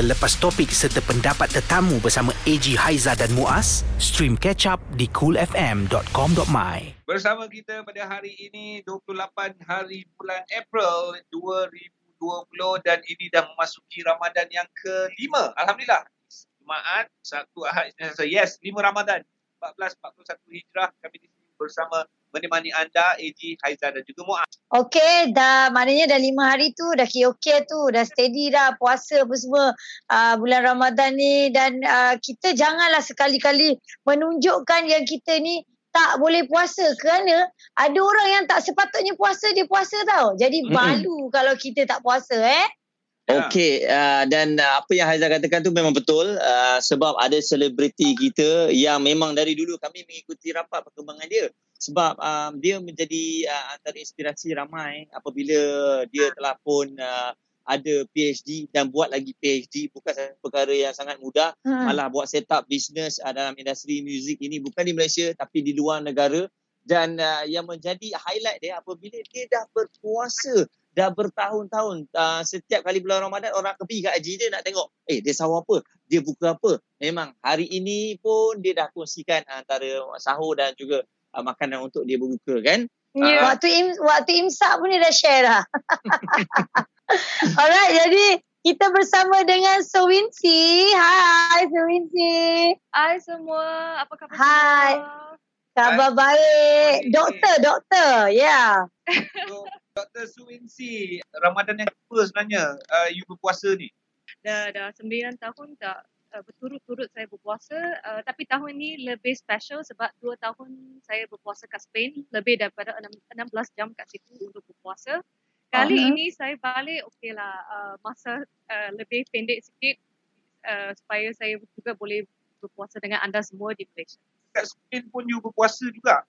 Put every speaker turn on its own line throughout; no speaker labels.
terlepas topik serta pendapat tetamu bersama AG Haiza dan Muaz? Stream catch up di coolfm.com.my.
Bersama kita pada hari ini 28 hari bulan April 2020 dan ini dah memasuki Ramadan yang kelima. Alhamdulillah. Jumaat, Sabtu, Ahad, Yes, lima Ramadan. 1441 Hijrah kami di sini bersama menemani anda AG Haizan dan juga Muaz.
Okey, dah maknanya dah lima hari tu dah okey tu, dah steady dah puasa apa semua uh, bulan Ramadan ni dan uh, kita janganlah sekali-kali menunjukkan yang kita ni tak boleh puasa kerana ada orang yang tak sepatutnya puasa dia puasa tau. Jadi malu mm-hmm. kalau kita tak puasa eh.
Ya. Okey uh, dan uh, apa yang Haizal katakan tu memang betul uh, sebab ada selebriti kita yang memang dari dulu kami mengikuti rapat perkembangan dia sebab um, dia menjadi uh, antara inspirasi ramai apabila dia telah pun uh, ada PhD dan buat lagi PhD bukan perkara yang sangat mudah. Hmm. malah buat set up bisnes uh, dalam industri muzik ini. Bukan di Malaysia tapi di luar negara. Dan uh, yang menjadi highlight dia apabila dia dah berpuasa dah bertahun-tahun uh, setiap kali bulan Ramadan orang akan pergi kat haji dia nak tengok eh dia sahur apa? Dia buka apa? Memang hari ini pun dia dah kongsikan antara sahur dan juga uh, makanan untuk dia berbuka kan
ya yeah. uh, waktu im waktu imsak pun dia dah share dah alright jadi kita bersama dengan Sowinsi. Hai Sowinsi.
Hai semua. Apa khabar
Hai. Khabar baik. Doktor, doktor. Ya. Yeah.
Dr. Suwinsi, Ramadan yang apa sebenarnya uh, you berpuasa ni?
Dah dah 9 tahun tak uh, berturut-turut saya berpuasa uh, tapi tahun ni lebih special sebab 2 tahun saya berpuasa kat Spain lebih daripada 6, 16 jam kat situ untuk berpuasa. Kali uh-huh. ini saya balik okeylah uh, masa uh, lebih pendek sikit uh, supaya saya juga boleh berpuasa dengan anda semua di Malaysia.
Kat Spain pun you berpuasa juga?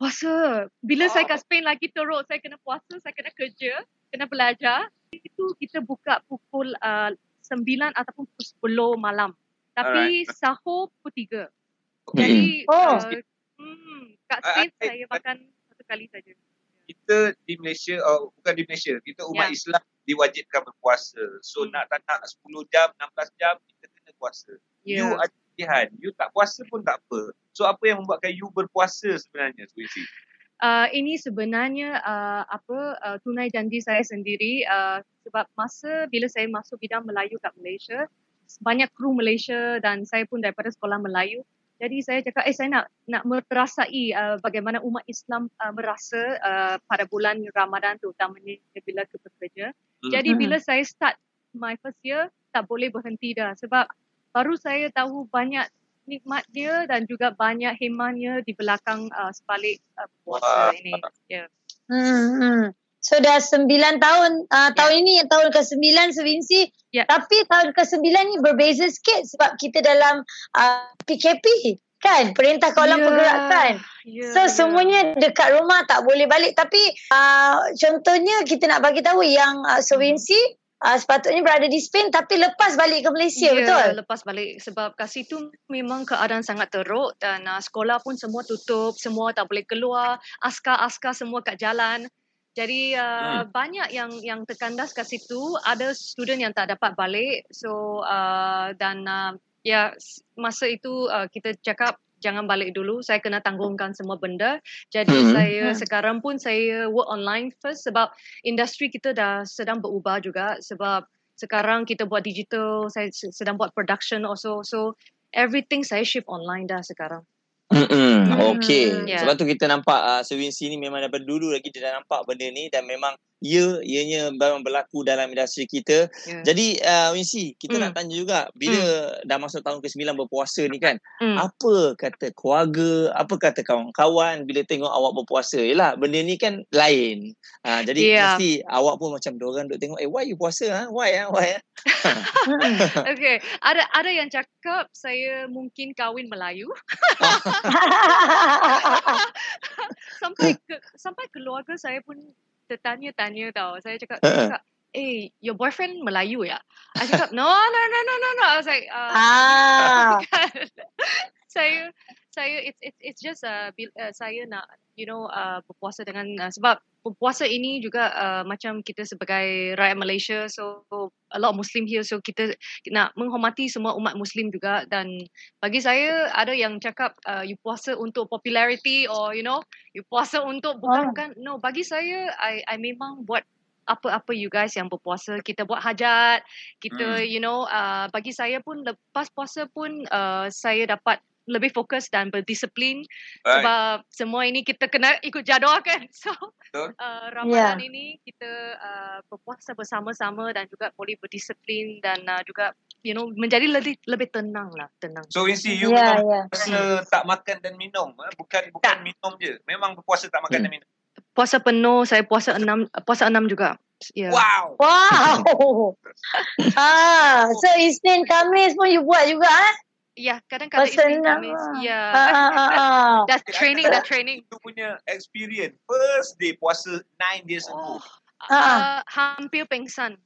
puasa. Bila oh. saya kat Spain lagi teruk, saya kena puasa, saya kena kerja, kena belajar. Itu kita buka pukul uh, 9 ataupun pukul 10 malam. Tapi Alright. sahur pukul 3. Jadi, oh. uh, hmm, kat Spain uh, saya makan satu kali saja.
Kita di Malaysia, oh, bukan di Malaysia, kita umat yeah. Islam diwajibkan berpuasa. So hmm. nak tak nak 10 jam, 16 jam, kita kena puasa. Yeah. You ada pilihan. You tak puasa pun tak apa. So apa yang membuatkan you berpuasa sebenarnya Suisi?
Uh, ini sebenarnya uh, apa uh, tunai janji saya sendiri uh, sebab masa bila saya masuk bidang Melayu kat Malaysia banyak kru Malaysia dan saya pun daripada sekolah Melayu. Jadi saya cakap eh saya nak nak merasai uh, bagaimana umat Islam uh, merasa uh, pada bulan Ramadan terutamanya bila kita bekerja hmm. jadi bila saya start my first year tak boleh berhenti dah sebab baru saya tahu banyak nikmat dia dan juga banyak hemahnya di belakang uh, sebalik uh, puasa ini. Yeah.
Hmm, hmm. So dah sembilan tahun, uh, yeah. tahun ini tahun ke sembilan Sevinci. Yeah. Tapi tahun ke sembilan ni berbeza sikit sebab kita dalam uh, PKP kan perintah kawalan yeah. pergerakan yeah, so yeah. semuanya dekat rumah tak boleh balik tapi uh, contohnya kita nak bagi tahu yang uh, Sovinsi uh, sepatutnya berada di Spain tapi lepas balik ke Malaysia yeah, betul?
lepas balik sebab kat situ memang keadaan sangat teruk dan uh, sekolah pun semua tutup, semua tak boleh keluar, askar-askar semua kat jalan. Jadi uh, hmm. banyak yang yang terkandas kat situ, ada student yang tak dapat balik. So uh, dan uh, ya masa itu uh, kita cakap jangan balik dulu saya kena tanggungkan semua benda jadi hmm. saya hmm. sekarang pun saya work online first sebab industri kita dah sedang berubah juga sebab sekarang kita buat digital saya sedang buat production also so everything saya shift online dah sekarang
Hmm, okay. Yeah. Sebab tu kita nampak uh, Sewinsi ni memang daripada dulu lagi dia dah nampak benda ni dan memang ya ianya memang berlaku dalam industri kita. Yeah. Jadi uh, Winsi, kita mm. nak tanya juga bila mm. dah masuk tahun ke-9 berpuasa ni kan, mm. apa kata keluarga, apa kata kawan-kawan bila tengok awak berpuasa? Yalah, benda ni kan lain. Uh, jadi yeah. mesti awak pun macam orang duk tengok, eh why you puasa ah? Why ah? Why ah?
okay, ada ada yang cakap saya mungkin kahwin Melayu. sampai ke, sampai keluarga saya pun tertanya-tanya tau. Saya cakap, uh-uh. cakap eh, your boyfriend Melayu ya? I cakap, no, no, no, no, no, no. I was like, uh, ah. saya, saya it's it's it's just uh, uh saya nak you know uh, berpuasa dengan uh, sebab berpuasa ini juga uh, macam kita sebagai rakyat Malaysia so a lot of Muslim here so kita nak menghormati semua umat Muslim juga. Dan bagi saya ada yang cakap uh, you puasa untuk popularity or you know you puasa untuk bukan bukan no bagi saya I I memang buat apa-apa you guys yang berpuasa. Kita buat hajat kita hmm. you know uh, bagi saya pun lepas puasa pun uh, saya dapat lebih fokus dan berdisiplin right. sebab semua ini kita kena ikut jadual kan so uh, Ramadan yeah. ini kita uh, berpuasa bersama-sama dan juga boleh berdisiplin dan uh, juga you know menjadi lebih lebih tenang lah tenang
so Wincy you yeah, memang yeah. puasa tak makan dan minum eh? bukan bukan tak. minum je memang berpuasa tak makan hmm. dan minum
puasa penuh saya puasa enam puasa enam juga
Yeah. Wow.
Wow. ah, so Isnin Kamis pun you buat juga eh?
Ya, kadang-kadang Isnin Kamis. Ya. Ah, ah, ah,
ah.
dah training, dah training.
Itu punya experience. First day puasa 9 days ago. Oh.
Uh, hampir pengsan.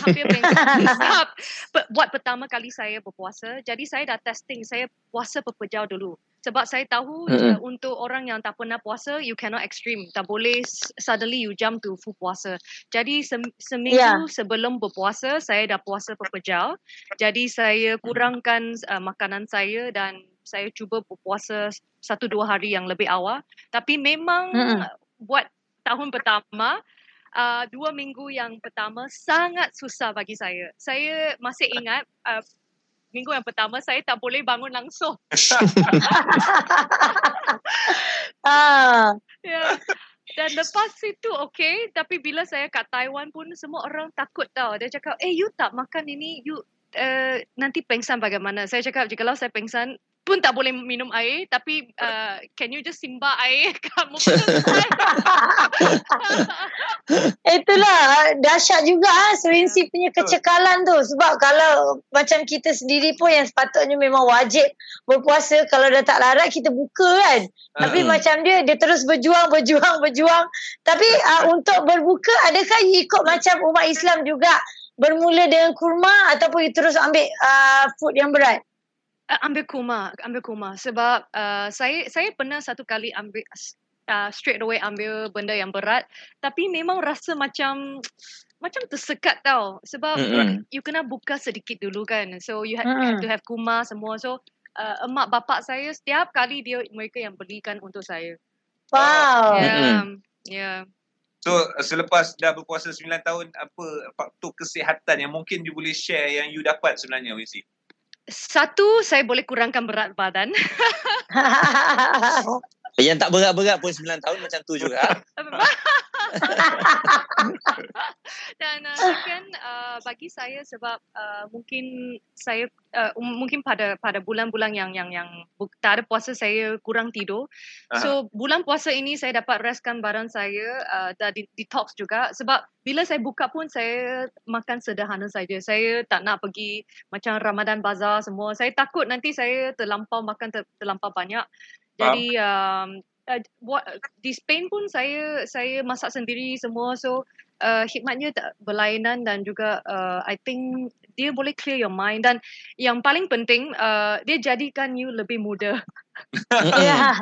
hampir pengsan. Sebab buat pertama kali saya berpuasa. Jadi saya dah testing. Saya puasa berpejau dulu. Sebab saya tahu mm-hmm. uh, untuk orang yang tak pernah puasa, you cannot extreme. Tak boleh suddenly you jump to full puasa. Jadi sem- seminggu yeah. sebelum berpuasa, saya dah puasa pepejal. Jadi saya kurangkan uh, makanan saya dan saya cuba berpuasa satu dua hari yang lebih awal. Tapi memang mm-hmm. buat tahun pertama, uh, dua minggu yang pertama sangat susah bagi saya. Saya masih ingat uh, minggu yang pertama saya tak boleh bangun langsung. ah. Ya. Dan lepas itu okay. Tapi bila saya kat Taiwan pun semua orang takut tau. Dia cakap, eh you tak makan ini, you uh, nanti pengsan bagaimana? Saya cakap, jika saya pengsan, pun tak boleh minum air tapi uh, can you just simba air kat muka
itulah dahsyat juga ah Serinsi punya kecekalan tu. Sebab kalau macam kita sendiri pun yang sepatutnya memang wajib berpuasa kalau dah tak larat kita buka kan. Tapi uh-huh. macam dia dia terus berjuang berjuang berjuang. Tapi uh, untuk berbuka adakah ikut macam umat Islam juga? Bermula dengan kurma ataupun terus ambil uh, food yang berat
ambil kuma, ambil kuma sebab uh, saya saya pernah satu kali ambil uh, straight away ambil benda yang berat tapi memang rasa macam macam tersekat tau sebab mm-hmm. you kena buka sedikit dulu kan so you have, mm. you have to have kuma semua so uh, emak bapak saya setiap kali dia mereka yang belikan untuk saya
wow
yeah mm-hmm. yeah
So selepas dah berpuasa 9 tahun apa faktor kesihatan yang mungkin you boleh share yang you dapat sebenarnya Wincy?
Satu, saya boleh kurangkan berat badan.
Yang tak berat-berat pun 9 tahun macam tu juga.
Dan uh, second, uh, bagi saya sebab uh, mungkin saya uh, mungkin pada pada bulan-bulan yang yang yang tak ada puasa saya kurang tidur. Uh-huh. So bulan puasa ini saya dapat restkan badan saya uh, dan detox juga sebab bila saya buka pun saya makan sederhana saja. Saya tak nak pergi macam Ramadan bazar semua. Saya takut nanti saya terlampau makan ter, terlampau banyak. Jadi um, uh, buat di Spain pun saya saya masak sendiri semua so uh, hikmatnya tak berlainan dan juga uh, I think dia boleh clear your mind dan yang paling penting uh, dia jadikan you lebih muda.
yeah.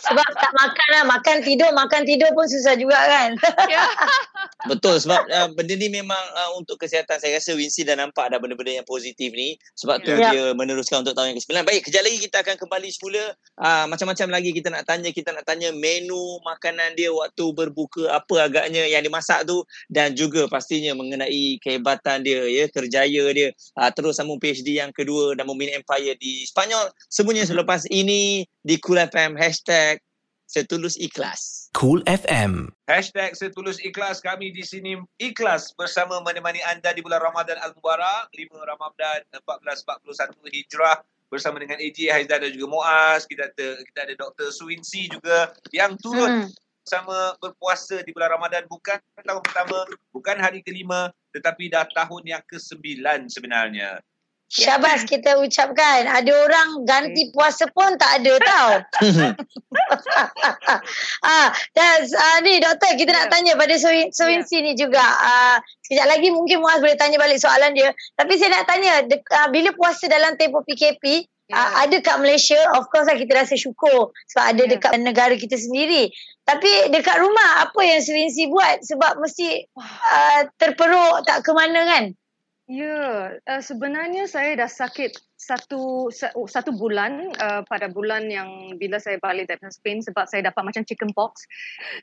Sebab tak makan lah. Makan tidur, makan tidur pun susah juga kan.
Ya. Betul. Sebab uh, benda ni memang uh, untuk kesihatan. Saya rasa Wincy dah nampak ada benda-benda yang positif ni. Sebab tu yeah. dia meneruskan untuk tahun yang ke-9. Baik, kejap lagi kita akan kembali semula. Uh, macam-macam lagi kita nak tanya. Kita nak tanya menu makanan dia waktu berbuka. Apa agaknya yang dimasak tu. Dan juga pastinya mengenai kehebatan dia. ya Kerjaya dia. Uh, terus sambung PhD yang kedua dan membina empire di Spanyol. Semuanya selepas ini di Cool FM. Hashtag Setulus Ikhlas.
Cool FM.
Hashtag Setulus Ikhlas. Kami di sini ikhlas bersama menemani anda di bulan Ramadan Al-Mubarak. 5 Ramadan 1441 Hijrah. Bersama dengan AJ Haizah dan juga Muaz. Kita ada, kita ada Dr. Suwinsi juga yang turut hmm. sama berpuasa di bulan Ramadan. Bukan tahun pertama, bukan hari kelima. Tetapi dah tahun yang ke-9 sebenarnya.
Syabas kita ucapkan. Ada orang ganti puasa pun tak ada tau. ah, dan uh, ni doktor kita nak ya. tanya pada Sowinsi yeah. ni juga. Uh, sekejap lagi mungkin Muaz boleh tanya balik soalan dia. Tapi saya nak tanya uh, bila puasa dalam tempoh PKP Yeah. Uh, ada kat Malaysia, of course lah kita rasa syukur sebab ada yeah. dekat negara kita sendiri. Tapi dekat rumah, apa yang Selinsi buat? Sebab mesti uh, terperuk tak ke mana kan?
Ya, yeah. uh, sebenarnya saya dah sakit satu oh, satu bulan uh, pada bulan yang bila saya balik dari Spain sebab saya dapat macam chicken pox.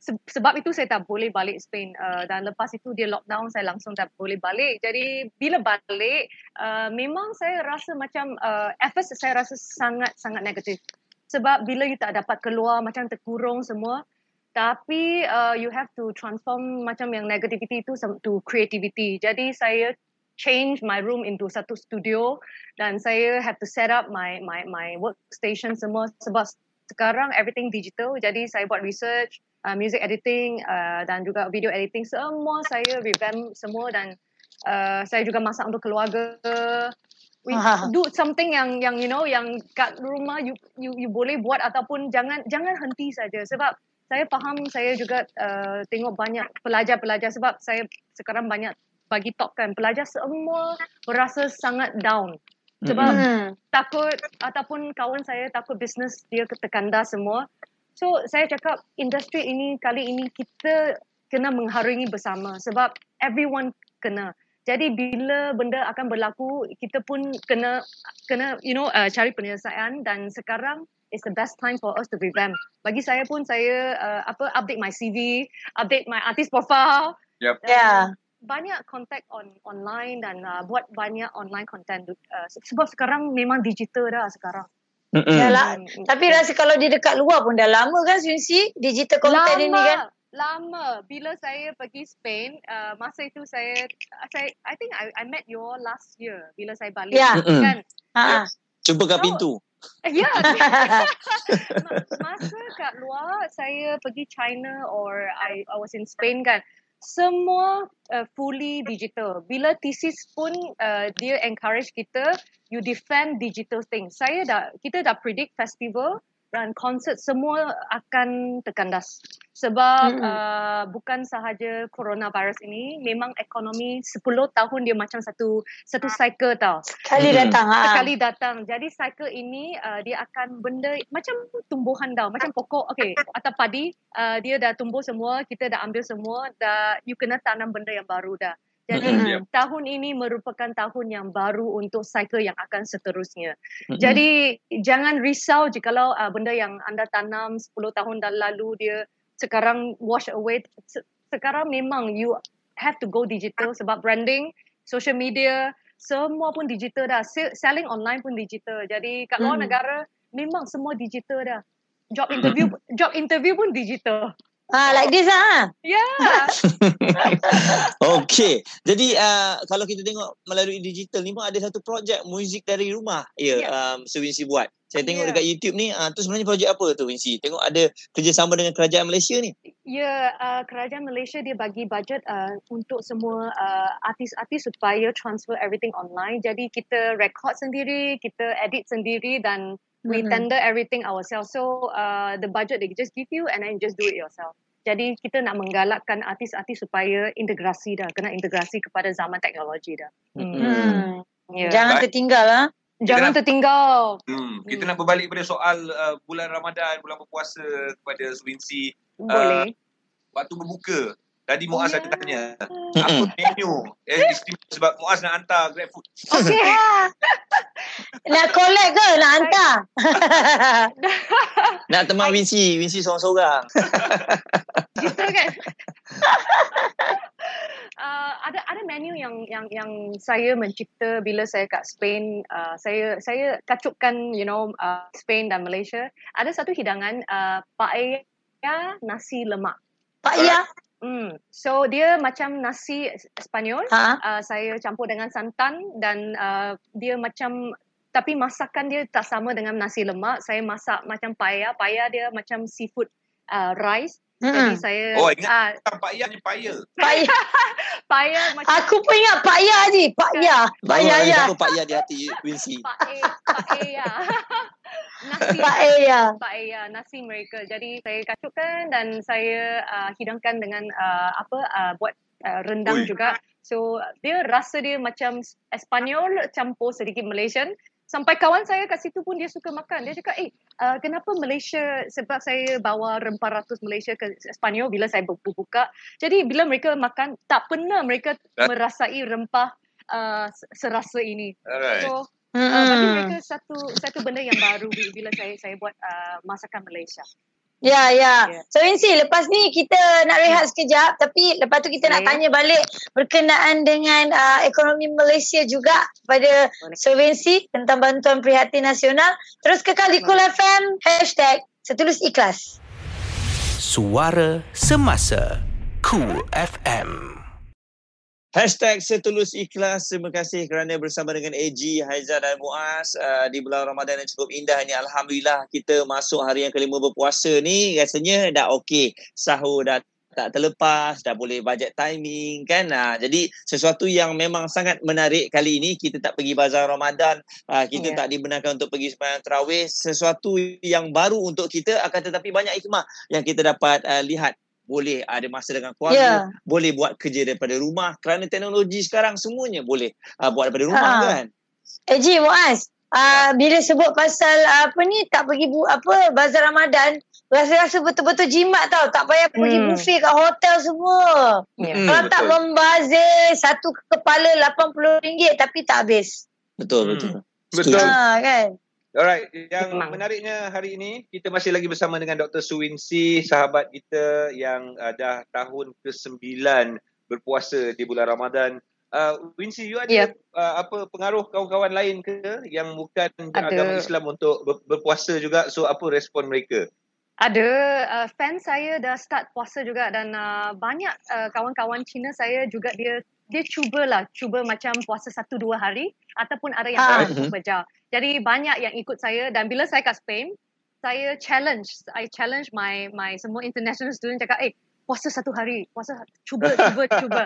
Se- sebab itu saya tak boleh balik Spain uh, dan lepas itu dia lockdown saya langsung tak boleh balik. Jadi bila balik uh, memang saya rasa macam uh, at first saya rasa sangat sangat negatif. Sebab bila you tak dapat keluar macam terkurung semua tapi uh, you have to transform macam yang negativity itu to creativity. Jadi saya change my room into satu studio dan saya have to set up my my my workstation semua sebab sekarang everything digital. Jadi saya buat research uh, music editing uh, dan juga video editing. Semua saya revamp semua dan uh, saya juga masak untuk keluarga. We do something yang yang you know yang kat rumah you you you boleh buat ataupun jangan jangan henti saja. Sebab saya faham saya juga uh, tengok banyak pelajar-pelajar sebab saya sekarang banyak bagi top kan pelajar semua berasa sangat down. Sebab mm-hmm. takut ataupun kawan saya takut bisnes dia ketekanda semua. So saya cakap industri ini kali ini kita kena mengharungi bersama sebab everyone kena. Jadi bila benda akan berlaku kita pun kena kena you know uh, cari penyelesaian dan sekarang is the best time for us to revamp. Bagi saya pun saya uh, apa update my CV update my artist profile.
Yep.
yeah
banyak contact on online dan uh, buat banyak online content uh, sebab sekarang memang digital dah sekarang.
Yalah, hmm. tapi rasa kalau di dekat luar pun dah lama kan Swinsi digital content lama. ini kan?
Lama. Bila saya pergi Spain, uh, masa itu saya saya I think I I met you all last year bila saya balik
yeah.
kan.
Ha.
Cuba kat so, pintu.
Ya. masa kat luar saya pergi China or I I was in Spain kan semua uh, fully digital. Bila thesis pun uh, dia encourage kita you defend digital things. Saya dah kita dah predict festival dan konsert semua akan terkandas. Sebab hmm. uh, bukan sahaja coronavirus ini, memang ekonomi 10 tahun dia macam satu satu cycle tau.
Sekali hmm. datang. Ha.
Sekali datang. Jadi cycle ini uh, dia akan benda macam tumbuhan tau. Macam pokok, okay, atau padi, uh, dia dah tumbuh semua, kita dah ambil semua, dah you kena tanam benda yang baru dah. Jadi mm-hmm. tahun ini merupakan tahun yang baru untuk cycle yang akan seterusnya. Mm-hmm. Jadi jangan risau jika uh, benda yang anda tanam 10 tahun dah lalu dia sekarang wash away. Sekarang memang you have to go digital sebab branding, social media, semua pun digital dah. Selling online pun digital. Jadi kat luar mm. negara memang semua digital dah. Job interview job interview pun digital.
Ah, like this ah.
Yeah.
okay. Jadi uh, kalau kita tengok melalui digital ni pun ada satu projek muzik dari rumah. Ya, yeah, yeah. um, so Wincy buat. Saya tengok yeah. dekat YouTube ni, uh, tu sebenarnya projek apa tu Wincy? Tengok ada kerjasama dengan kerajaan Malaysia ni.
Ya, yeah, uh, kerajaan Malaysia dia bagi budget uh, untuk semua uh, artis-artis supaya transfer everything online. Jadi kita record sendiri, kita edit sendiri dan we mm-hmm. tender everything ourselves. So uh, the budget they just give you and then just do it yourself. Jadi kita nak menggalakkan artis-artis supaya integrasi dah, kena integrasi kepada zaman teknologi dah.
Mm-hmm. Hmm. Yeah. Jangan tertinggal lah.
Jangan
kita
tertinggal.
Hmm. Kita hmm. nak berbalik pada soal uh, bulan Ramadan, bulan berpuasa kepada Swinsi.
Boleh. Uh,
waktu berbuka, Tadi Muaz yeah. ada tanya, apa menu eh, istimewa sebab Muaz nak hantar grab food.
Okay.
nak collect ke nak hantar?
nak teman Wincy, Wincy seorang-seorang.
gitu kan? uh, ada ada menu yang yang yang saya mencipta bila saya kat Spain. Uh, saya saya kacupkan you know uh, Spain dan Malaysia. Ada satu hidangan uh, paella nasi lemak.
Paella?
Hmm. So dia macam nasi Spanyol. Ha? Uh, saya campur dengan santan dan uh, dia macam tapi masakan dia tak sama dengan nasi lemak. Saya masak macam paya. Paya dia macam seafood uh, rice. Hmm. Jadi saya
Oh ingat uh, paya ni paya.
Paya.
paya macam
Aku pun ingat paya ni. Paya. Paya ya.
Aku paya di hati Wincy.
Paya. Paya. Nasi
paella.
Paella nasi mereka. Jadi saya kacupkan dan saya uh, hidangkan dengan uh, apa uh, buat uh, rendang Ui. juga. So dia rasa dia macam Espanyol campur sedikit Malaysian. sampai kawan saya kat situ pun dia suka makan. Dia cakap, eh uh, kenapa Malaysia, sebab saya bawa rempah ratus Malaysia ke Sepanyol bila saya buka. Jadi bila mereka makan, tak pernah mereka merasai rempah uh, serasa ini.
Alright.
So, uh, bagi mereka satu satu benda yang baru bila saya saya buat uh, masakan Malaysia.
Ya, ya. Yeah. So Wincy, lepas ni kita nak rehat sekejap tapi lepas tu kita okay. nak tanya balik berkenaan dengan uh, ekonomi Malaysia juga pada Sir Wincy tentang bantuan prihatin nasional. Terus kekal di Cool FM, hashtag setulus ikhlas.
Suara Semasa Cool FM.
Hashtag setulus ikhlas. Terima kasih kerana bersama dengan AG, Haizah dan Muaz uh, di bulan Ramadan yang cukup indah ini. Alhamdulillah kita masuk hari yang kelima berpuasa ni rasanya dah okey. Sahur dah tak terlepas, dah boleh budget timing kan. Uh, jadi sesuatu yang memang sangat menarik kali ini kita tak pergi bazar Ramadan, uh, kita yeah. tak dibenarkan untuk pergi sembahyang tarawih. Sesuatu yang baru untuk kita akan tetapi banyak hikmah yang kita dapat uh, lihat boleh ada masa dengan keluarga, yeah. boleh buat kerja daripada rumah kerana teknologi sekarang semuanya boleh uh, buat daripada rumah ha. kan.
Eji Muaz, uh, ya. bila sebut pasal uh, apa ni tak pergi bu, apa bazar Ramadan, rasa-rasa betul-betul jimat tau, tak payah hmm. pergi buffet kat hotel semua. Yeah. Hmm, Kalau betul. tak membazir satu kepala RM80 tapi tak habis.
Betul, hmm. betul.
Betul. Ha, kan? Alright, yang Memang. menariknya hari ini kita masih lagi bersama dengan Dr. Suwinsi, sahabat kita yang uh, dah tahun ke-9 berpuasa di bulan Ramadan. Uh, Winsi, you ada yep. uh, apa pengaruh kawan-kawan lain ke yang bukan ada. agama Islam untuk ber- berpuasa juga? So apa respon mereka?
Ada uh, fan saya dah start puasa juga dan uh, banyak uh, kawan-kawan Cina saya juga dia dia cubalah cuba macam puasa satu dua hari ataupun ada yang ha. bekerja. Jadi banyak yang ikut saya dan bila saya kat Spain, saya challenge, I challenge my my semua international student cakap, eh puasa satu hari, puasa cuba cuba cuba.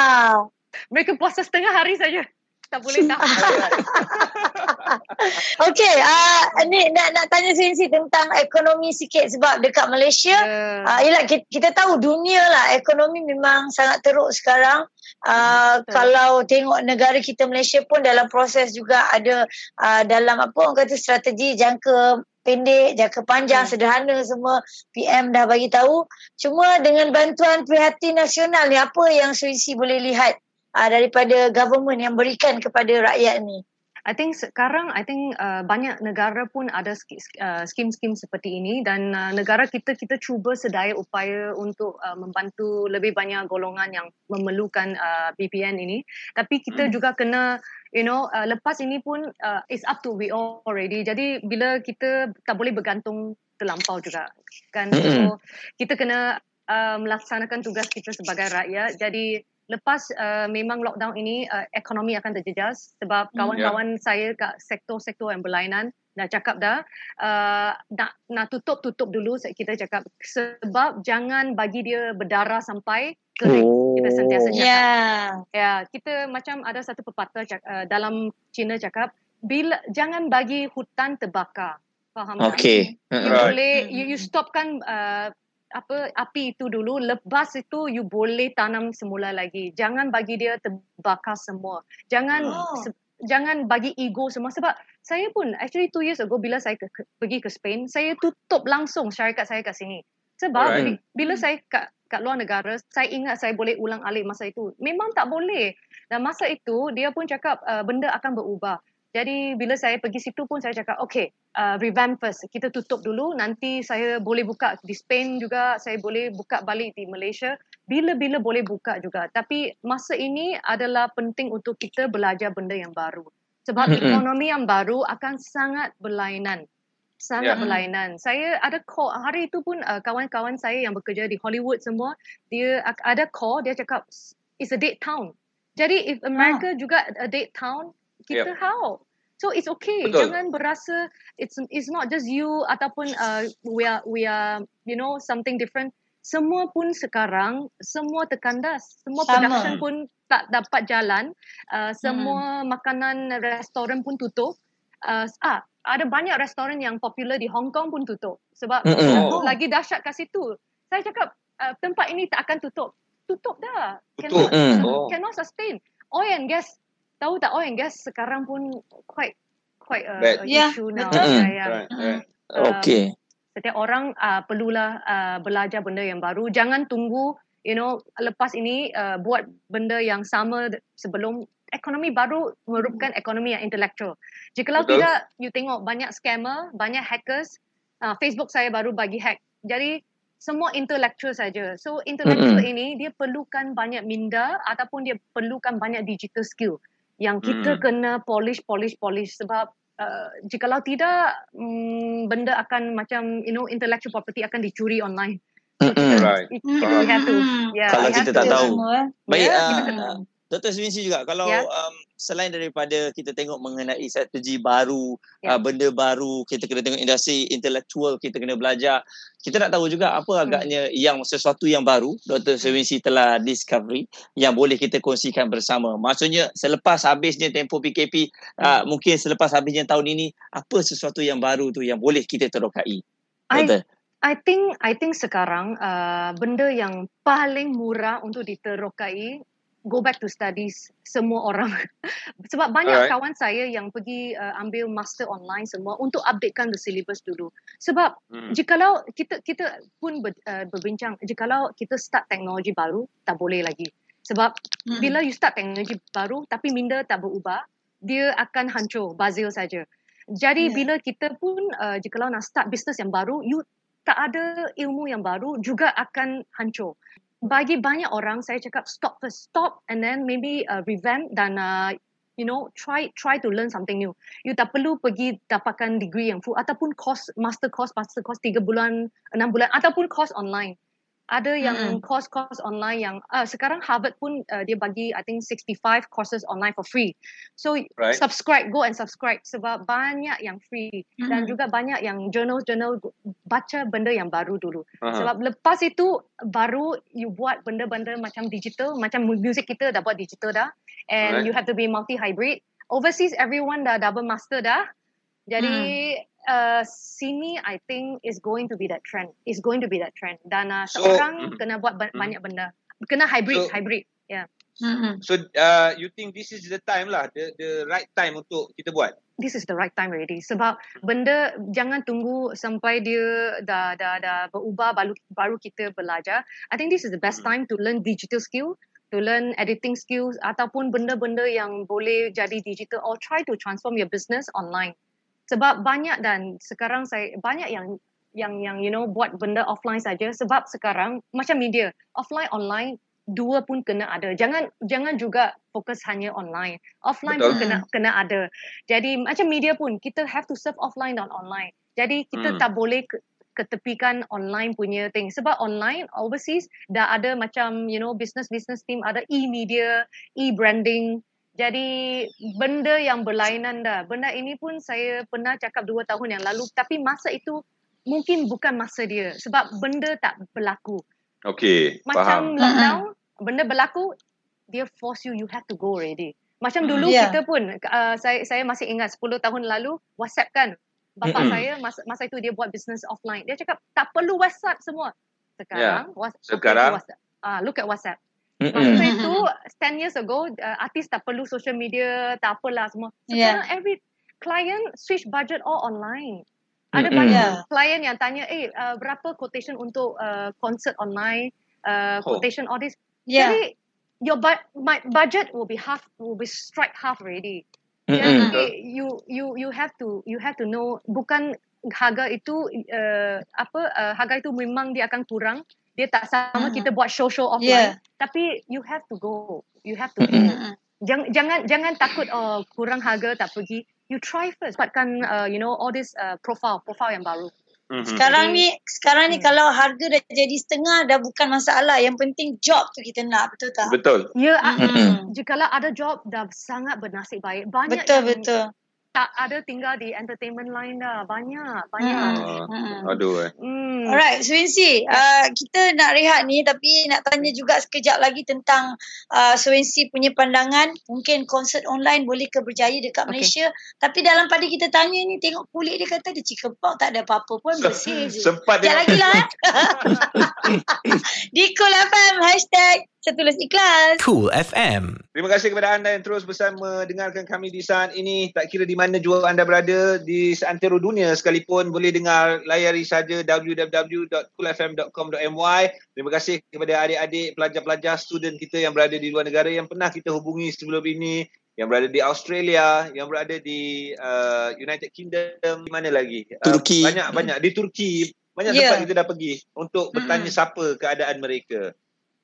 Mereka puasa setengah hari saja. Tak boleh tahan.
okay, uh, ni nak nak tanya Sinsi tentang ekonomi sikit sebab dekat Malaysia, yeah. uh, yelah, kita, kita tahu dunia lah ekonomi memang sangat teruk sekarang. Uh, kalau tengok negara kita Malaysia pun dalam proses juga ada uh, dalam apa orang kata strategi jangka pendek, jangka panjang, hmm. sederhana semua PM dah bagi tahu. Cuma dengan bantuan prihatin nasional ni apa yang Suisi boleh lihat uh, daripada government yang berikan kepada rakyat ni?
I think sekarang I think uh, banyak negara pun ada uh, skim-skim seperti ini dan uh, negara kita kita cuba sedaya upaya untuk uh, membantu lebih banyak golongan yang memerlukan uh, BPN ini tapi kita hmm. juga kena you know uh, lepas ini pun uh, it's up to we all already jadi bila kita tak boleh bergantung terlampau juga kan hmm. so kita kena uh, melaksanakan tugas kita sebagai rakyat jadi lepas uh, memang lockdown ini uh, ekonomi akan terjejas sebab hmm, kawan-kawan yeah. saya kat sektor-sektor yang berlainan dah cakap dah uh, nak nak tutup tutup dulu kita cakap sebab jangan bagi dia berdarah sampai kering oh. kita sentiasa cakap yeah. ya kita macam ada satu pepatah uh, dalam Cina cakap bila jangan bagi hutan terbakar faham
okay.
tak you right. boleh you, you stopkan uh, apa api itu dulu lepas itu you boleh tanam semula lagi. Jangan bagi dia terbakar semua. Jangan oh. se- jangan bagi ego semua. Sebab saya pun actually two years ago bila saya ke, ke, pergi ke Spain saya tutup langsung syarikat saya kat sini. Sebab right. bila saya kat kat luar negara saya ingat saya boleh ulang alik masa itu. Memang tak boleh. Dan masa itu dia pun cakap uh, benda akan berubah jadi bila saya pergi situ pun saya cakap, okay, uh, revamp first. Kita tutup dulu, nanti saya boleh buka di Spain juga, saya boleh buka balik di Malaysia. Bila-bila boleh buka juga. Tapi masa ini adalah penting untuk kita belajar benda yang baru. Sebab mm-hmm. ekonomi yang baru akan sangat berlainan. Sangat yeah. berlainan. Saya ada call, hari itu pun uh, kawan-kawan saya yang bekerja di Hollywood semua, dia ada call, dia cakap, it's a dead town. Jadi if America oh. juga a dead town, kita yep. how so it's okay Betul. jangan berasa it's it's not just you ataupun uh, we are we are you know something different semua pun sekarang semua terkandas semua Sama. production pun tak dapat jalan uh, semua hmm. makanan restoran pun tutup uh, ah ada banyak restoran yang popular di Hong Kong pun tutup sebab oh. lagi dahsyat kat situ saya cakap uh, tempat ini tak akan tutup tutup dah
tutup.
cannot, mm. cannot sustain oil and gas tahu tak oil and gas sekarang pun quite quite a,
Bad.
a
Yeah,
issue now.
betul.
Yeah, yeah.
Right, right.
Um,
Okey.
Setiap orang uh, perlulah uh, belajar benda yang baru. Jangan tunggu, you know, lepas ini uh, buat benda yang sama sebelum ekonomi baru merupakan ekonomi yang intellectual. Jikalau
Betul.
tidak, you tengok banyak scammer, banyak hackers. Uh, Facebook saya baru bagi hack. Jadi semua intellectual saja. So intellectual
Mm-mm.
ini dia perlukan banyak minda ataupun dia perlukan banyak digital skill yang kita
Mm.
kena polish polish polish sebab uh, jikalau tidak mm, benda akan macam you know intellectual property akan dicuri online. So
Mm-mm.
kita
Right.
it, we have to yeah
Kalau kita tak tahu.
Semua.
Baik,
Ya,
uh, Dr. Swinsi juga kalau
Ya.
um, selain daripada kita tengok mengenai strategi baru,
Ya.
uh, benda baru, kita kena tengok industri intelektual, kita kena belajar. Kita nak tahu juga
Hmm.
apa agaknya yang sesuatu yang baru Dr. Swinsi telah discovery yang boleh kita kongsikan bersama. Maksudnya selepas habisnya tempoh PKP, uh,
Hmm.
mungkin selepas habisnya tahun ini, apa sesuatu yang baru tu yang boleh kita terokai?
I
Doktor.
I think I think sekarang uh, benda yang paling murah untuk diterokai go back to studies semua orang sebab banyak
Alright.
kawan saya yang pergi uh, ambil master online semua untuk updatekan the syllabus dulu sebab
Hmm.
jikalau kita kita pun ber, uh, berbincang jikalau kita start teknologi baru tak boleh lagi sebab
Mm.
bila you start teknologi baru tapi minda tak berubah dia akan hancur bazil saja jadi
Ya.
bila kita pun uh, jikalau nak start bisnes yang baru you tak ada ilmu yang baru juga akan hancur bagi banyak orang saya cakap stop first stop and then maybe uh, revamp dan uh, you know try try to learn something new. You tak perlu pergi dapatkan degree yang full ataupun course master course master course 3 bulan 6 bulan ataupun course online ada yang
Mm-mm.
course-course online yang uh, sekarang Harvard pun uh, dia bagi I think 65 courses online for free. So
Right.
subscribe go and subscribe sebab banyak yang free dan
Mm.
juga banyak yang journal-journal baca benda yang baru dulu.
Aha.
Sebab lepas itu baru you buat benda-benda macam digital, macam music kita dah buat digital dah and
Alright.
you have to be multi hybrid. Overseas everyone dah double master dah. Jadi uh, sini I think is going to be that trend. Is going to be that trend. Dan uh,
So-
seorang
Mm.
kena buat ba-
Mm.
banyak benda. Kena hybrid,
So-
hybrid. Yeah.
Mm-mm.
So uh, you think this is the time lah, the the right time untuk kita buat?
This is the right time already. Sebab benda jangan tunggu sampai dia dah dah dah berubah baru baru kita belajar. I think this is the best
Hmm.
time to learn digital skill, to learn editing skills ataupun benda-benda yang boleh jadi digital or try to transform your business online. Sebab banyak dan sekarang saya banyak yang yang yang you know buat benda offline saja. Sebab sekarang macam media offline online dua pun kena ada. Jangan jangan juga fokus hanya online. Offline pun
Betul.
kena kena ada. Jadi macam media pun kita have to serve offline dan online. Jadi kita
Hmm.
tak boleh ke, ketepikan online punya thing. Sebab online overseas dah ada macam you know business business team ada e-media e-branding jadi benda yang berlainan dah. Benda ini pun saya pernah cakap dua tahun yang lalu. Tapi masa itu mungkin bukan masa dia. Sebab benda tak berlaku.
Okay, faham.
macam lockdown benda berlaku dia force you you have to go already. Macam dulu
Yeah.
kita pun uh, saya saya masih ingat 10 tahun lalu WhatsApp kan. Bapa saya masa, masa itu dia buat business offline. Dia cakap tak perlu WhatsApp semua. Sekarang was,
Sekarang?
WhatsApp. ah look at WhatsApp
Mm-mm.
Masa itu 10 years ago uh, artis tak perlu social media tak apalah semua
Yeah.
sekarang every client switch budget all online ada
Mm-mm.
banyak
Yeah.
klien yang tanya eh uh, berapa quotation untuk uh, concert online uh,
Oh.
quotation all this
Yeah.
jadi your bu- my budget will be half will be strike half already
Mm-mm.
jadi you you you have to you have to know bukan harga itu uh, apa uh, harga itu memang dia akan kurang dia tak sama
Mm-mm.
kita buat show show
Yeah.
offline tapi you have to go you have to go jangan jangan jangan takut oh kurang harga tak pergi you try first dapatkan uh, you know all this uh, profile profile yang baru
Mhm.
Sekarang ni sekarang ni
Hmm.
kalau harga dah jadi setengah dah bukan masalah. Yang penting job tu kita nak, betul tak?
Betul.
ya yeah,
Mm-mm.
jikalau ada job dah sangat bernasib baik banyak
Betul
yang
betul.
Tak ada tinggal di entertainment line dah banyak banyak
Mm-mm.
Ah,
Mm-mm.
Aduh eh.
hmm.
Alright, Swensi, uh, kita nak rehat ni tapi nak tanya juga sekejap lagi tentang uh, Swensi punya pandangan. Mungkin konsert online boleh ke berjaya dekat
Okay.
Malaysia. Tapi dalam pada kita tanya ni, tengok kulit dia kata dia cikepau, tak ada apa-apa pun, bersih je.
Sempat
Sekejap lagi lah. eh. Di Cool FM, hashtag Saya tulis ikhlas.
Cool FM.
Terima kasih kepada anda yang terus bersama dengarkan kami di saat ini. Tak kira di mana jua anda berada di seantero dunia sekalipun boleh dengar layari saja www.coolfm.com.my. Terima kasih kepada adik-adik pelajar-pelajar student kita yang berada di luar negara yang pernah kita hubungi sebelum ini yang berada di Australia, yang berada di uh, United Kingdom, di mana lagi?
Turki.
Uh, banyak banyak di Turki. Banyak
Yeah.
tempat kita dah pergi untuk bertanya siapa keadaan mereka.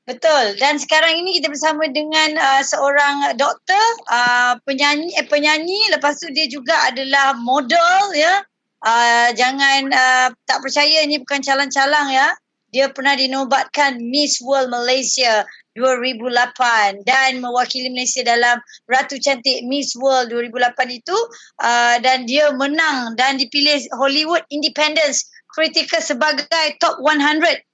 Betul. Dan sekarang ini kita bersama dengan uh, seorang doktor, uh, penyanyi eh penyanyi, lepas tu dia juga adalah model ya. Uh, jangan uh, tak percaya ini bukan calang-calang ya. Dia pernah dinobatkan Miss World Malaysia 2008 dan mewakili Malaysia dalam Ratu Cantik Miss World 2008 itu uh, dan dia menang dan dipilih Hollywood Independence Critical sebagai top 100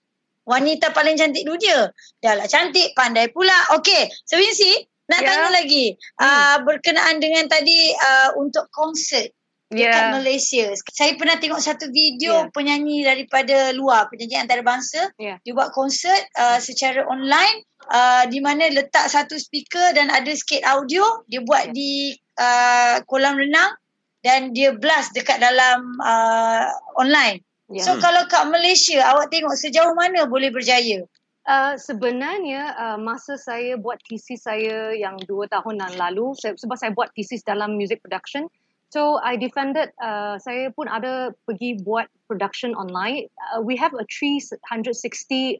wanita paling cantik dunia. Dah lah cantik, pandai pula. Okey, Sewinsi, nak
Ya.
tanya lagi. Uh, berkenaan dengan tadi uh, untuk konsert dekat
Ya.
Malaysia. Saya pernah tengok satu video
Ya.
penyanyi daripada luar, penyanyi antarabangsa.
Ya.
Dia buat konsert uh, secara online uh, di mana letak satu speaker dan ada sikit audio. Dia buat
Ya.
di uh, kolam renang dan dia blast dekat dalam uh, online.
Ya.
So kalau kat Malaysia awak tengok sejauh mana boleh berjaya?
Uh, sebenarnya uh, masa saya buat thesis saya yang dua tahun yang lalu se- sebab saya buat thesis dalam music production so I defended uh, saya pun ada pergi buat production online uh, we have a 360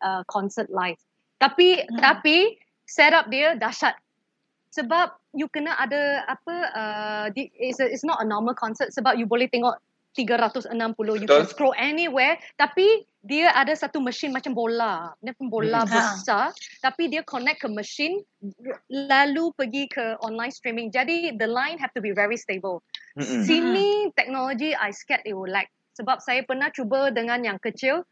uh, concert live tapi
Hmm.
tapi setup dia dahsyat sebab you kena ada apa uh, it's, a, it's not a normal concert sebab you boleh tengok 360 you
Betul.
can scroll anywhere. Tapi dia ada satu mesin macam bola. Dia pun bola
Hmm.
besar. Tapi dia connect ke mesin lalu pergi ke online streaming. Jadi the line have to be very stable.
Mm-mm.
sini teknologi I scared it will lag. Sebab saya pernah cuba dengan yang kecil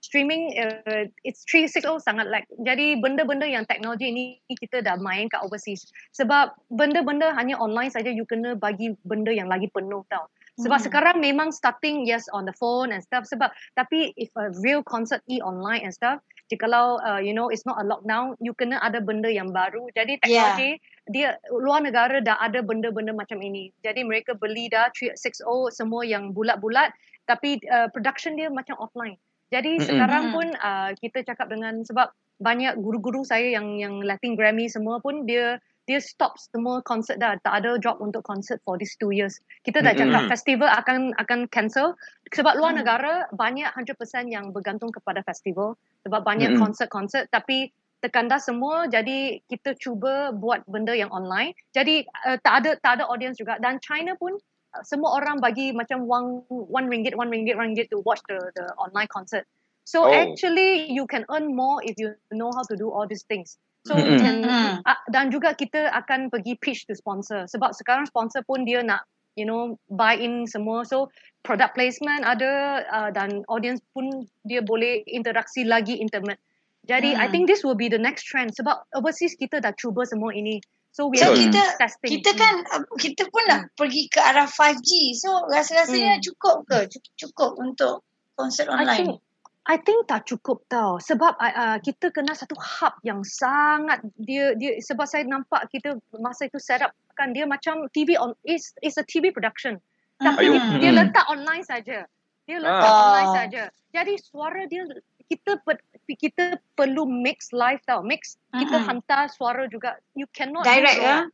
streaming uh, it's 360 sangat lag. Jadi benda-benda yang teknologi ini kita dah main kat overseas. Sebab benda-benda hanya online saja you kena bagi benda yang lagi penuh tau sebab
Hmm.
sekarang memang starting yes on the phone and stuff. Sebab tapi if a real concert e online and stuff jikalau uh, you know it's not a lockdown you kena ada benda yang baru. Jadi teknologi dia luar negara dah ada benda-benda macam ini. Jadi mereka beli dah 360 semua yang bulat-bulat tapi uh, production dia macam offline. Jadi
Mm-mm.
sekarang pun uh, kita cakap dengan sebab banyak guru-guru saya yang yang Latin Grammy semua pun dia dia stop semua concert dah. Tak ada job untuk concert for these two years. Kita dah cakap
Mm-mm.
festival akan akan cancel. Sebab luar
Mm.
negara banyak 100% yang bergantung kepada festival. Sebab banyak
Mm-mm.
konsert-konsert tapi tekan dah semua jadi kita cuba buat benda yang online. Jadi uh, tak ada tak ada audience juga. Dan China pun uh, semua orang bagi macam one one ringgit one ringgit one ringgit to watch the the online concert. So
Oh.
actually you can earn more if you know how to do all these things so can
Mm-mm.
uh, dan juga kita akan pergi pitch to sponsor sebab sekarang sponsor pun dia nak you know buy in semua so product placement ada uh, dan audience pun dia boleh interaksi lagi intimate jadi I
Hmm.
think this will be the next trend sebab overseas kita dah cuba semua ini so we
So
are
kita
testing
kita kan uh, kita pun nak pergi ke arah 5G. So rasa-rasanya
Hmm.
cukup ke? Cukup, untuk konsert
I think
online.
I think tak cukup tau sebab uh, kita kena satu hub yang sangat dia dia sebab saya nampak kita masa itu set up kan dia macam TV on is is a TV production tapi
Ayuh.
dia, dia
Mm-mm.
letak online saja dia letak
Ah.
online saja jadi suara dia kita per, kita perlu mix live tau mix kita
Mm-mm.
hantar suara juga you cannot
Direct ya?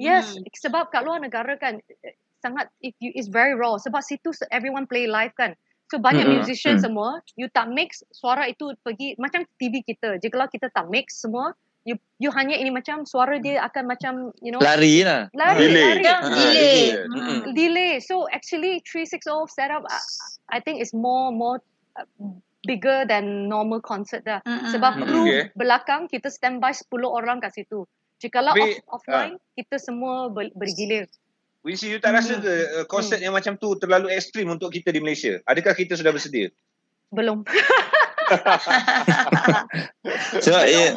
Yes,
Mm.
sebab kat luar negara kan eh, sangat if you is very raw sebab situ everyone play live kan. So banyak
Mm-mm.
musician
Mm.
semua you tak mix suara itu pergi macam TV kita. Jikalau kita tak mix semua you you hanya ini macam suara dia akan macam you know
Lari lah.
lari
Delay.
lari
Ya,
Ah,
delay.
delay.
Mm.
delay. So actually 360 setup I, I think is more more uh, bigger than normal concert dah.
Mm-mm.
Sebab kru
Okay.
belakang kita standby 10 orang kat situ. Jikalau off, offline kita semua ber, bergilir.
Wincy, you tak rasa ke uh, konsert yang macam tu terlalu ekstrim untuk kita di Malaysia? Adakah kita sudah bersedia?
Belum.
Sebab ya,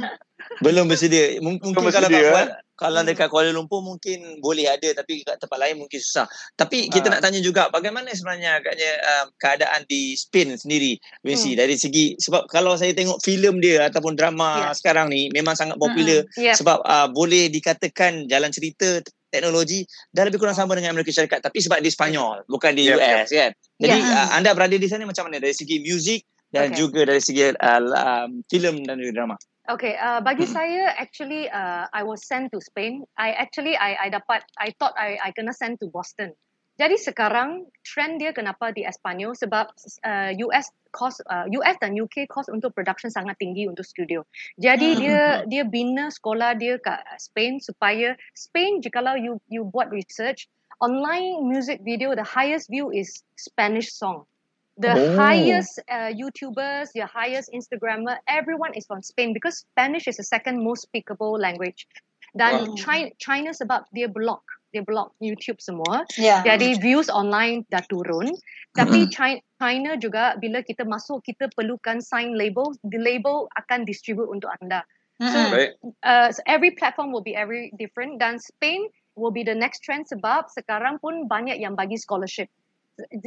belum bersedia. Mung- Mungkin
Belum
kalau
bersedia,
Kak Fuad, Kalau
Hmm.
dekat Kuala Lumpur mungkin boleh ada tapi kat tempat lain mungkin susah. Tapi kita
Ah.
nak tanya juga bagaimana sebenarnya agaknya um, keadaan di Spain sendiri Wincy
Hmm.
dari segi sebab kalau saya tengok filem dia ataupun drama
Ya.
sekarang ni memang sangat popular
Yeah.
sebab uh, boleh dikatakan jalan cerita teknologi dah lebih kurang sama dengan Amerika Syarikat tapi sebab di Spanyol bukan di
Yep,
US kan. Jadi
Ya.
uh, anda berada di sana macam mana dari segi muzik dan
Okay.
juga dari segi uh, um, filem dan juga drama.
Okay, uh, bagi saya actually uh, I was sent to Spain. I actually I I dapat I thought I I kena send to Boston. Jadi sekarang trend dia kenapa di Espanyol sebab uh, US cost uh, US dan UK cost untuk production sangat tinggi untuk studio. Jadi
Hmm.
dia dia bina sekolah dia kat Spain supaya Spain jikalau you you buat research online music video the highest view is Spanish song. The
Oh.
highest uh, YouTubers, the highest Instagrammer, everyone is from Spain because Spanish is the second most speakable language. Dan
Wow.
China, China sebab dia block, dia block YouTube semua.
Ya.
Jadi views online dah turun. Tapi China, China juga bila kita masuk kita perlukan sign label, the label akan distribute untuk anda.
Baik.
Uh, so every platform will be every different dan Spain will be the next trend sebab sekarang pun banyak yang bagi scholarship.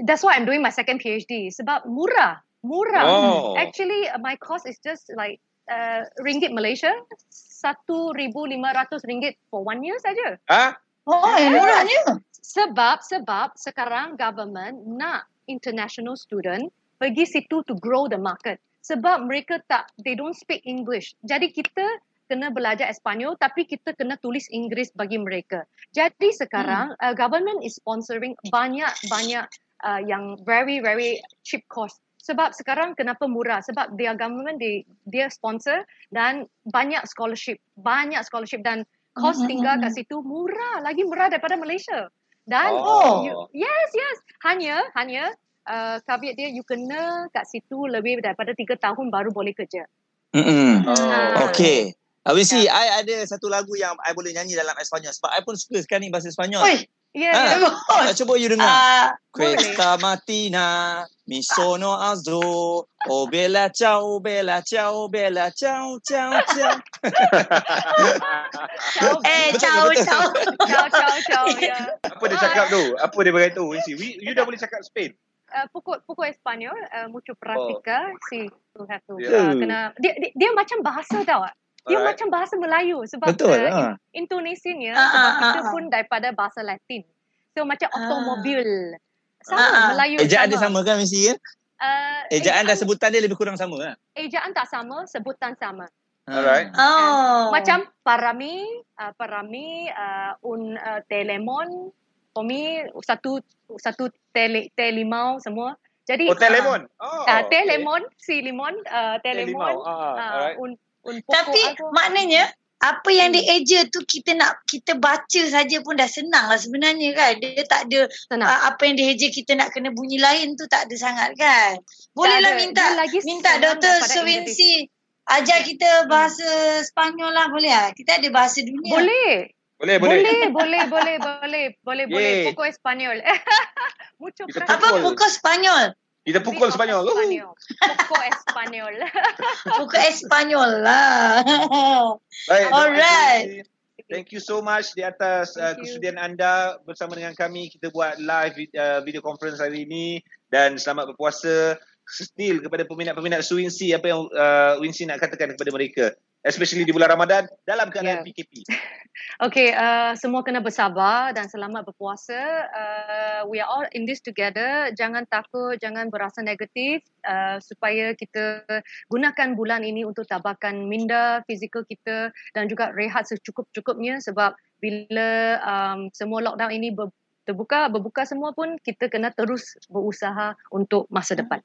That's why I'm doing my second PhD sebab murah, murah.
Oh.
Actually, uh, my cost is just like uh, ringgit Malaysia, satu ribu lima ratus ringgit for one year saja.
Ah,
Oh, yang murahnya.
Sebab sebab sekarang government nak international student pergi situ to grow the market. Sebab mereka tak they don't speak English. Jadi kita kena belajar Espanyol tapi kita kena tulis Inggeris bagi mereka. Jadi sekarang uh, government is sponsoring banyak-banyak uh, yang very very cheap cost. Sebab sekarang kenapa murah? Sebab their government they, dia sponsor dan banyak scholarship, banyak scholarship dan kos tinggal kat situ murah, lagi murah daripada Malaysia. Dan
Oh.
you, yes yes, hanya hanya uh, caveat dia you kena kat situ lebih daripada tiga tahun baru boleh kerja.
Mm-mm.
Oh.
Okay. Uh, Wincy, I ada satu lagu yang I boleh nyanyi dalam Espanyol sebab I pun suka sekali bahasa Espanyol.
Oi,
Ya,
Ah.
yeah,
bagus.
Uh, cuba you dengar.
Ah,
Questa mattina mi sono alzo, oh bella ciao, bella ciao, bella ciao, ciao, ciao.
eh,
Betul,
ciao,
betul.
ciao.
ciao, ciao, ciao, ya.
apa dia cakap tu? Apa dia beritahu? Wincy, We- you dah boleh cakap Spain?
Uh, pukul pukul Espanyol, uh, mucho practica, si you have to
Yeah.
uh, kena dia, dia dia macam bahasa tau. Dia
Alright.
macam bahasa Melayu sebab
Betul.
uh,
Uh.
Indonesianya
Ah,
sebab
ah,
kita
ah, ah.
pun daripada bahasa Latin. So macam
Ah.
automobil. Sama
ah.
Melayu
Ejaan
sama.
dia sama kan Wincy kan?
Uh,
Ejaan dan sebutan dia lebih kurang sama kan?
ejaan tak sama, sebutan sama.
Alright.
Oh.
Macam parami, uh, parami, uh, un uh, telemon, me satu satu tele telimau semua. Jadi
Oh, teh lemon. Oh.
Uh, teh
okay.
lemon, si limon, uh, teh
Teh
lemon,
limau. Ah,
uh,
alright.
un
Tapi
apa.
maknanya apa yang dieja tu kita nak kita baca saja pun dah senang lah sebenarnya kan. Dia tak ada
Senang.
uh, apa yang dieja kita nak kena bunyi lain tu tak ada sangat kan. Bolehlah minta
Dia lagi
minta Dr. Sewinsi ajar kita bahasa Sepanyol lah boleh ah. Kita ada bahasa dunia.
Boleh.
Boleh, boleh.
Boleh, boleh, boleh, boleh, boleh, boleh. Pokok Espanyol. Mucho.
Apa
Pukul.
pukul Sepanyol?
Kita pukul
Pokok
Sepanyol. Uh.
Espanyol.
Pukul Espanyol lah.
Baik.
Alright.
Thank you so much di atas uh, kesudian anda bersama dengan kami. Kita buat live uh, video conference hari ini dan selamat berpuasa. Still kepada peminat-peminat Su Wincy apa yang uh, Wincy nak katakan kepada mereka especially di bulan Ramadan dalam keadaan
Yeah.
PKP.
Okay, uh, semua kena bersabar dan selamat berpuasa. Uh, we are all in this together. Jangan takut, jangan berasa negatif uh, supaya kita gunakan bulan ini untuk tabakan minda fizikal kita dan juga rehat secukup-cukupnya sebab bila um, semua lockdown ini ber, terbuka, berbuka semua pun kita kena terus berusaha untuk masa depan.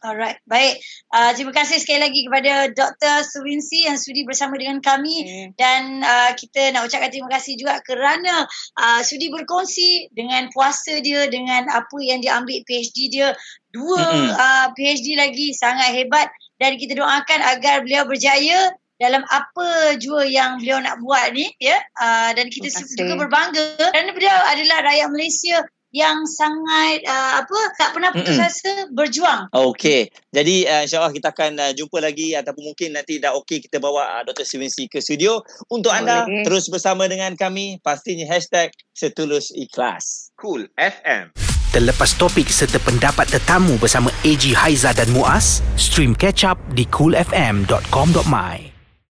Alright, baik. Uh, terima kasih sekali lagi kepada Dr. Suwinsi yang sudi bersama dengan kami
Okay.
dan uh, kita nak ucapkan terima kasih juga kerana uh, sudi berkongsi dengan puasa dia dengan apa yang dia ambil PhD dia dua
Mm-mm.
uh, PhD lagi sangat hebat dan kita doakan agar beliau berjaya dalam apa jua yang beliau nak buat ni ya uh, dan kita juga berbangga kerana beliau adalah rakyat Malaysia yang sangat uh, apa tak pernah putus
Mm-mm.
asa berjuang.
Okey. Jadi uh, insyaAllah kita akan uh, jumpa lagi ataupun mungkin nanti dah okey kita bawa uh, Dr. Steven C ke studio. Untuk anda
Boleh.
terus bersama dengan kami pastinya hashtag setulus ikhlas.
Cool FM.
Terlepas topik serta pendapat tetamu bersama AG Haiza dan Muaz, stream catch up di coolfm.com.my.